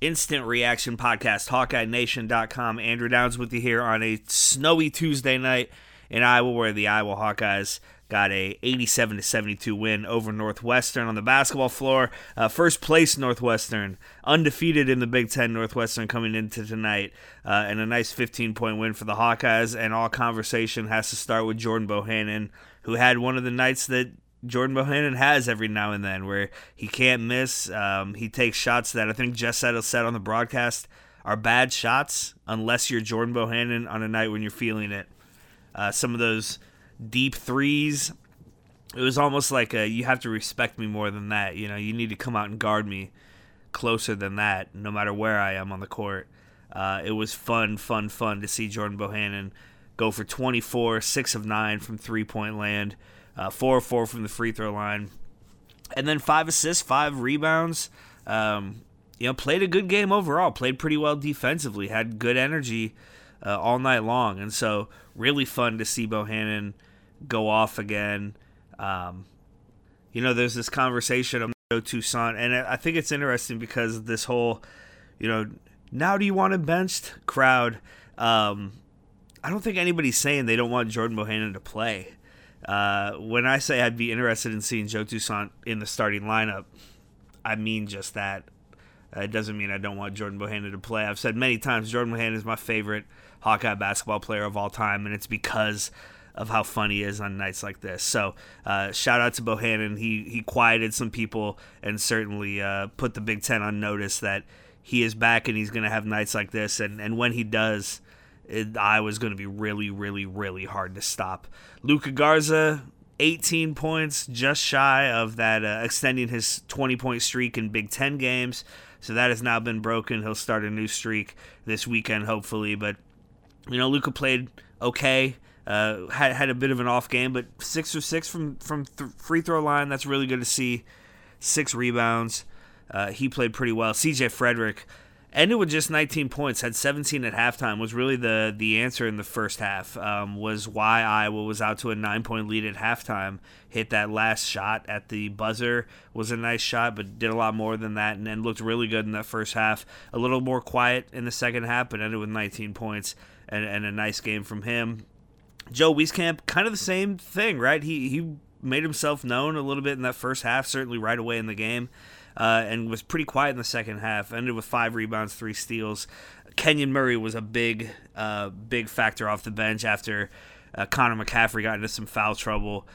Instant Reaction Podcast, HawkeyeNation.com. Andrew Downs with you here on a snowy Tuesday night in Iowa, where the Iowa Hawkeyes got a 87 to 72 win over Northwestern on the basketball floor. Uh, first place Northwestern, undefeated in the Big Ten. Northwestern coming into tonight, uh, and a nice 15 point win for the Hawkeyes. And all conversation has to start with Jordan Bohannon, who had one of the nights that Jordan Bohannon has every now and then, where he can't miss. Um, he takes shots that I think Jess Settle said on the broadcast are bad shots unless you're Jordan Bohannon on a night when you're feeling it. Uh, some of those deep threes, it was almost like a, you have to respect me more than that. You know, you need to come out and guard me closer than that, no matter where I am on the court. Uh, it was fun, fun, fun to see Jordan Bohannon go for 24, 6 of 9 from three point land, uh, 4 of 4 from the free throw line, and then 5 assists, 5 rebounds. Um, you know, played a good game overall, played pretty well defensively, had good energy uh, all night long. And so, really fun to see Bohannon go off again. Um, you know, there's this conversation Joe Toussaint, and I think it's interesting because this whole, you know, now do you want a benched crowd? Um, I don't think anybody's saying they don't want Jordan Bohannon to play. Uh, when I say I'd be interested in seeing Joe Toussaint in the starting lineup, I mean just that. Uh, it doesn't mean I don't want Jordan Bohannon to play. I've said many times Jordan Bohannon is my favorite Hawkeye basketball player of all time, and it's because of how fun he is on nights like this. So, uh, shout out to Bohannon. He he quieted some people and certainly uh, put the Big Ten on notice that he is back and he's going to have nights like this. And and when he does, it, was going to be really, really, really hard to stop. Luka Garza, 18 points, just shy of that, uh, extending his 20 point streak in Big Ten games. So that has now been broken. He'll start a new streak this weekend, hopefully. But you know, Luka played okay. Uh, had had a bit of an off game, but six or six from from th- free throw line. That's really good to see. Six rebounds. Uh, he played pretty well. C.J. Fredrick ended with just 19 points. Had 17 at halftime. Was really the the answer in the first half. Um, was why Iowa was out to a nine point lead at halftime. Hit that last shot at the buzzer was a nice shot, but did a lot more than that, and then looked really good in that first half. A little more quiet in the second half, but ended with 19 points and, and a nice game from him. Joe Wieskamp, kind of the same thing, right? He he made himself known a little bit in that first half, certainly right away in the game, uh, and was pretty quiet in the second half. Ended with five rebounds, three steals. Keegan Murray was a big, uh, big factor off the bench after uh, Connor McCaffery got into some foul trouble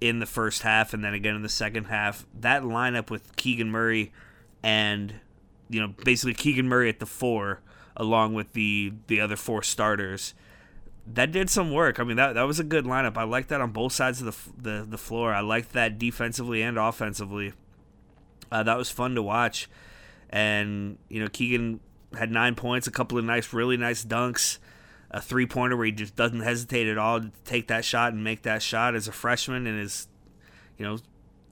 in the first half, and then again in the second half. That lineup with Keegan Murray and you know basically Keegan Murray at the four, along with the the other four starters that did some work. I mean, that that was a good lineup. I like that on both sides of the the, the floor. I liked that defensively and offensively. Uh, that was fun to watch. And you know, Keegan had nine points, a couple of nice, really nice dunks, a three pointer where he just doesn't hesitate at all to take that shot and make that shot as a freshman in his, you know,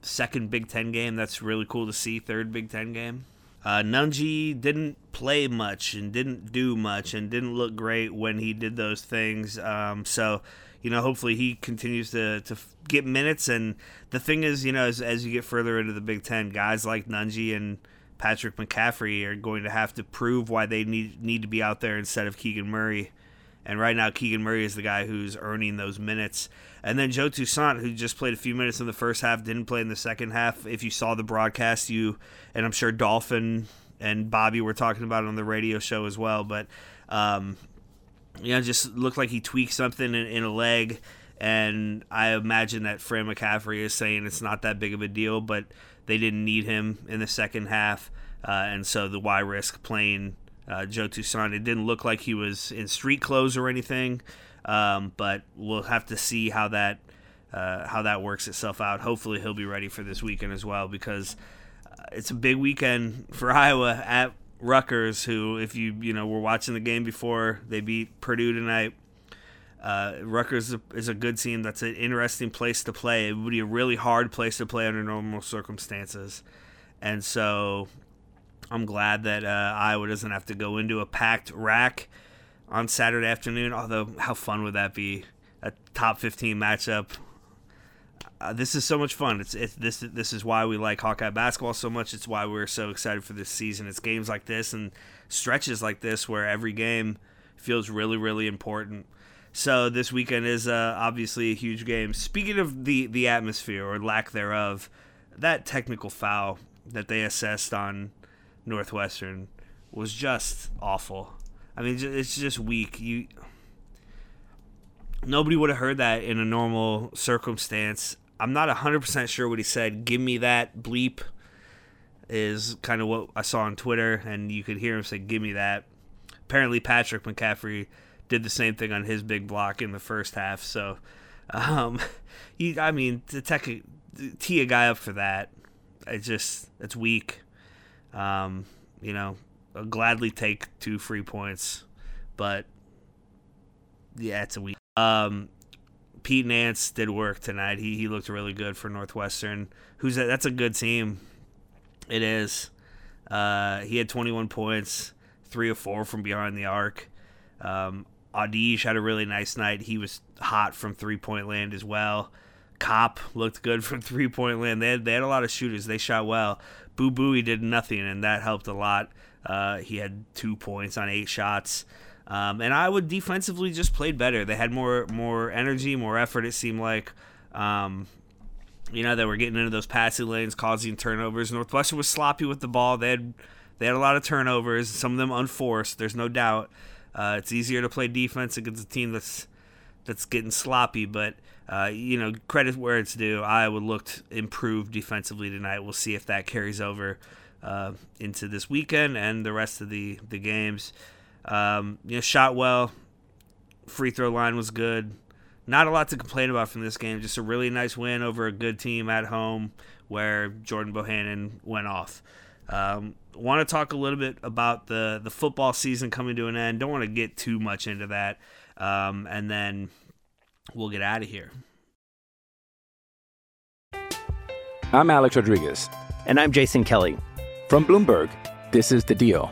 second Big Ten game. That's really cool to see. Third Big Ten game. Uh, Nunge didn't play much and didn't do much and didn't look great when he did those things. Um, so, you know, hopefully he continues to, to get minutes. And the thing is, you know, as, as you get further into the Big Ten, guys like Nunge and Patrick McCaffery are going to have to prove why they need need to be out there instead of Keegan Murray. And right now, Keegan Murray is the guy who's earning those minutes. And then Joe Toussaint, who just played a few minutes in the first half, didn't play in the second half. If you saw the broadcast, you and I'm sure Dolphin and Bobby were talking about it on the radio show as well. But um, you know, just looked like he tweaked something in, in a leg, and I imagine that Fran McCaffery is saying it's not that big of a deal, but they didn't need him in the second half, uh, and so the why risk playing uh, Joe Toussaint? It didn't look like he was in street clothes or anything, um, but we'll have to see how that uh, how that works itself out. Hopefully, he'll be ready for this weekend as well because uh, it's a big weekend for Iowa at Rutgers, who, if you you know were watching the game before they beat Purdue tonight. Uh, Rutgers is a good team. That's an interesting place to play. It would be a really hard place to play under normal circumstances, and so I'm glad that uh, Iowa doesn't have to go into a packed RAC on Saturday afternoon. Although, how fun would that be? A top 15 matchup. Uh, this is so much fun. It's, it's this this is why we like Hawkeye basketball so much. It's why we're so excited for this season. It's games like this and stretches like this where every game feels really really important. So this weekend is uh, obviously a huge game. Speaking of the the atmosphere or lack thereof, that technical foul that they assessed on Northwestern was just awful. I mean, it's just weak. You nobody would have heard that in a normal circumstance. I'm not 100% sure what he said. Give me that bleep is kind of what I saw on Twitter, and you could hear him say, Give me that. Apparently, Patrick McCaffery did the same thing on his big block in the first half. So, um, he, I mean, to tech, tee a guy up for that, it's just, it's weak. Um, you know, I'll gladly take two free points, but yeah, it's a weak. Um, Pete Nance did work tonight. He he looked really good for Northwestern. Who's a, that's a good team. It is. Uh, he had 21 points, three or four from behind the arc. Um, Audige had a really nice night. He was hot from three point land as well. Kopp looked good from three point land. They had, they had a lot of shooters. They shot well. Boo Buie, he did nothing, and that helped a lot. Uh, he had two points on eight shots. Um, and Iowa defensively just played better. They had more more energy, more effort. It seemed like, um, you know, they were getting into those passing lanes, causing turnovers. Northwestern was sloppy with the ball. They had they had a lot of turnovers. Some of them unforced. There's no doubt. Uh, it's easier to play defense against a team that's that's getting sloppy, but uh, you know, credit where it's due. Iowa looked improved defensively tonight. We'll see if that carries over uh, into this weekend and the rest of the the games. Um, you know, shot well. Free throw line was good. Not a lot to complain about from this game. Just a really nice win over a good team at home where Jordan Bohannon went off. Um, want to talk a little bit about the the football season coming to an end. Don't want to get too much into that. Um, and then we'll get out of here. I'm Alex Rodriguez. And I'm Jason Kelly. From Bloomberg, this is The Deal.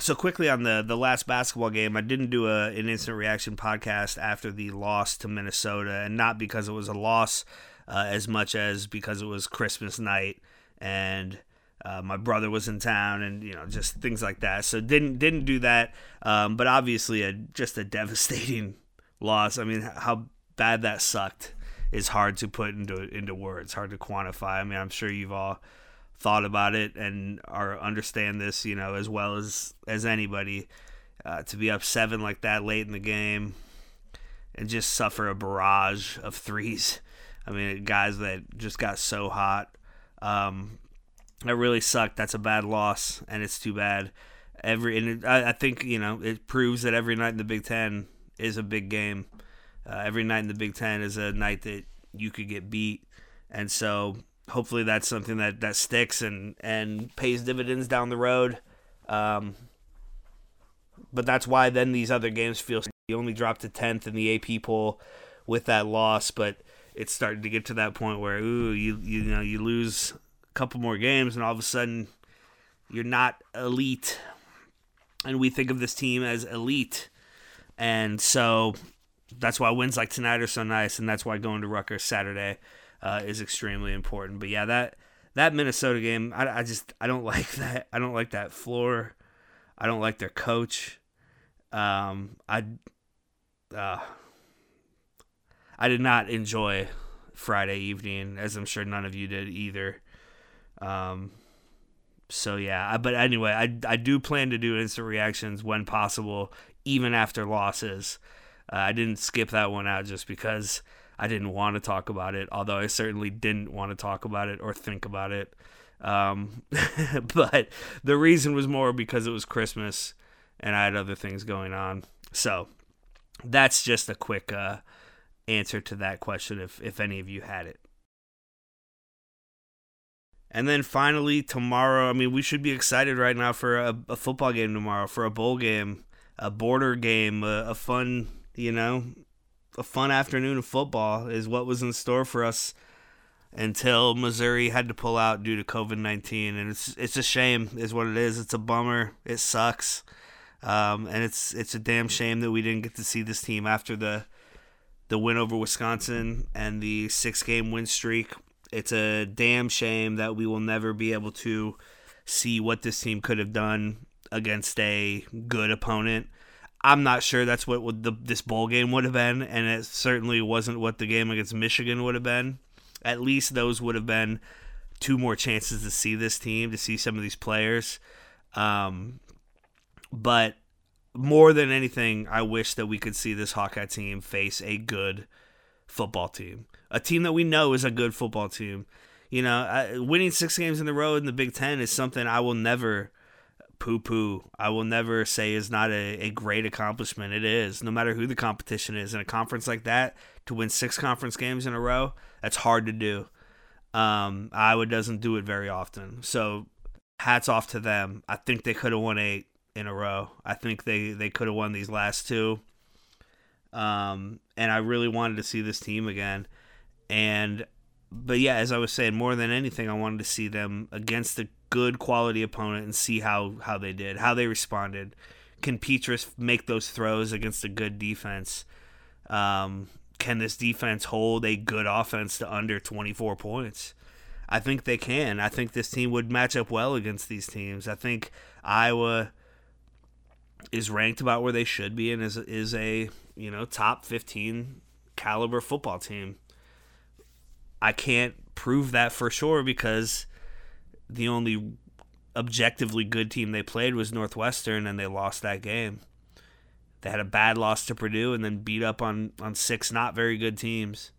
So quickly on the the last basketball game, I didn't do a an instant reaction podcast after the loss to Minnesota, and not because it was a loss uh, as much as because it was Christmas night and uh, my brother was in town, and you know just things like that. So didn't didn't do that, um, but obviously a just a devastating loss. I mean, how bad that sucked is hard to put into into words, hard to quantify. I mean, I'm sure you've all thought about it and are understand this, you know, as well as as anybody. Uh, to be up seven like that late in the game and just suffer a barrage of threes. I mean, guys that just got so hot. Um, that really sucked. That's a bad loss, and it's too bad. Every and it, I, I think you know it proves that every night in the Big Ten is a big game. Uh, every night in the Big Ten is a night that you could get beat, and so hopefully that's something that, that sticks and, and pays dividends down the road. Um, but that's why then these other games feel you only dropped to tenth in the AP poll with that loss, but it's starting to get to that point where ooh you you know you lose a couple more games and all of a sudden you're not elite, and we think of this team as elite. and so that's why wins like tonight are so nice, and that's why going to Rutgers Saturday uh, is extremely important. But yeah, that that Minnesota game, I, I just I don't like that. I don't like that floor. I don't like their coach. Um, I uh, I did not enjoy Friday evening, as I'm sure none of you did either. Um, so yeah, but anyway, I I do plan to do instant reactions when possible, even after losses. Uh, I didn't skip that one out just because I didn't want to talk about it, although I certainly didn't want to talk about it or think about it. Um, but the reason was more because it was Christmas and I had other things going on. So that's just a quick uh, answer to that question if, if any of you had it. And then finally, tomorrow, I mean, we should be excited right now for a, a football game tomorrow, for a bowl game, a border game, a, a fun, you know, a fun afternoon of football is what was in store for us until Missouri had to pull out due to COVID nineteen, and it's it's a shame, is what it is. It's a bummer. It sucks, um, and it's it's a damn shame that we didn't get to see this team after the the win over Wisconsin and the six game win streak. It's a damn shame that we will never be able to see what this team could have done against a good opponent. I'm not sure that's what the, this bowl game would have been, and it certainly wasn't what the game against Michigan would have been. At least those would have been two more chances to see this team, to see some of these players. Um, but more than anything, I wish that we could see this Hawkeye team face a good football team, a team that we know is a good football team. You know, winning six games in a row in the Big Ten is something I will never poo poo. I will never say is not a, a great accomplishment. It is, no matter who the competition is. In a conference like that, to win six conference games in a row, that's hard to do. Um, Iowa doesn't do it very often. So hats off to them. I think they could have won eight in a row. I think they, they could have won these last two. Um, and I really wanted to see this team again. And but yeah, as I was saying, more than anything, I wanted to see them against a good quality opponent and see how how they did, how they responded. Can Petras make those throws against a good defense? Um, can this defense hold a good offense to under 24 points? I think they can. I think this team would match up well against these teams. I think Iowa is ranked about where they should be and is is a, you know, top 15 caliber football team. I can't prove that for sure because the only objectively good team they played was Northwestern, and they lost that game. They had a bad loss to Purdue and then beat up on, on six not very good teams.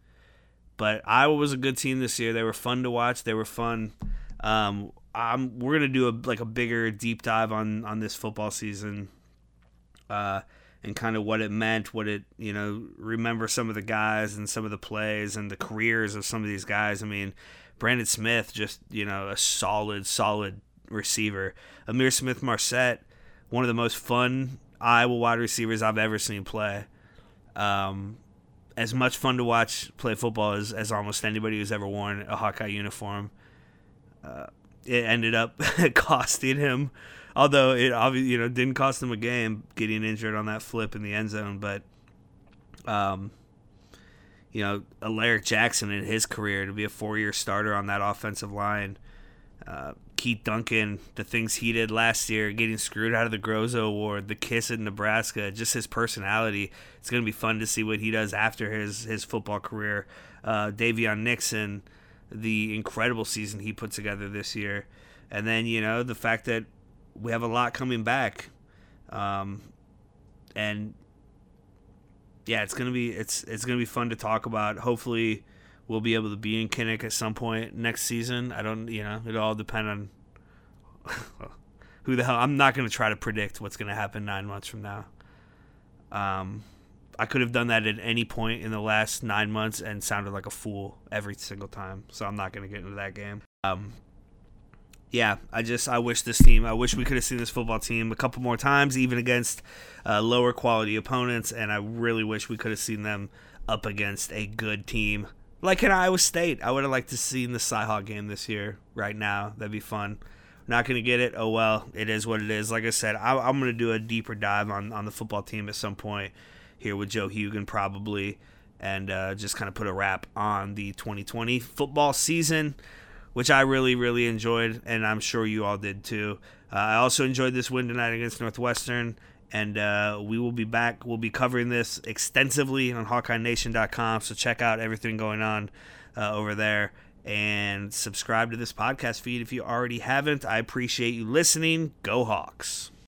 But Iowa was a good team this year. They were fun to watch. They were fun. Um, I'm, we're gonna do a like a bigger deep dive on on this football season, uh, and kind of what it meant, what it you know remember some of the guys and some of the plays and the careers of some of these guys. I mean, Brandon Smith, just you know, a solid, solid receiver. Ihmir Smith-Marsette, one of the most fun Iowa wide receivers I've ever seen play. Um, as much fun to watch play football as, as almost anybody who's ever worn a Hawkeye uniform. Uh, it ended up costing him, although it obviously you know didn't cost him a game getting injured on that flip in the end zone, but um, you know, Alaric Jackson in his career to be a four year starter on that offensive line. Uh, Keith Duncan, the things he did last year, getting screwed out of the Groza Award, the kiss in Nebraska, just his personality. It's going to be fun to see what he does after his, his football career. Uh, Daviyon Nixon, the incredible season he put together this year. And then, you know, the fact that we have a lot coming back. Um, and yeah, it's gonna be it's it's gonna be fun to talk about. Hopefully, we'll be able to be in Kinnick at some point next season. I don't, you know, it all depend on who the hell. I'm not gonna try to predict what's gonna happen nine months from now. Um, I could have done that at any point in the last nine months and sounded like a fool every single time. So I'm not gonna get into that game. Um, yeah, I just I wish this team. I wish we could have seen this football team a couple more times, even against uh, lower quality opponents. And I really wish we could have seen them up against a good team like in Iowa State. I would have liked to see the Cyhawk game this year. Right now, that'd be fun. not to get it. Oh well, it is what it is. Like I said, I, I'm going to do a deeper dive on on the football team at some point here with Joe Hugan probably, and uh, just kind of put a wrap on the 2020 football season, which I really really enjoyed, and I'm sure you all did too. Uh, I also enjoyed this win tonight against Northwestern and uh, we will be back. We'll be covering this extensively on HawkeyeNation.com. So check out everything going on uh, over there and subscribe to this podcast feed if you already haven't. I appreciate you listening. Go Hawks.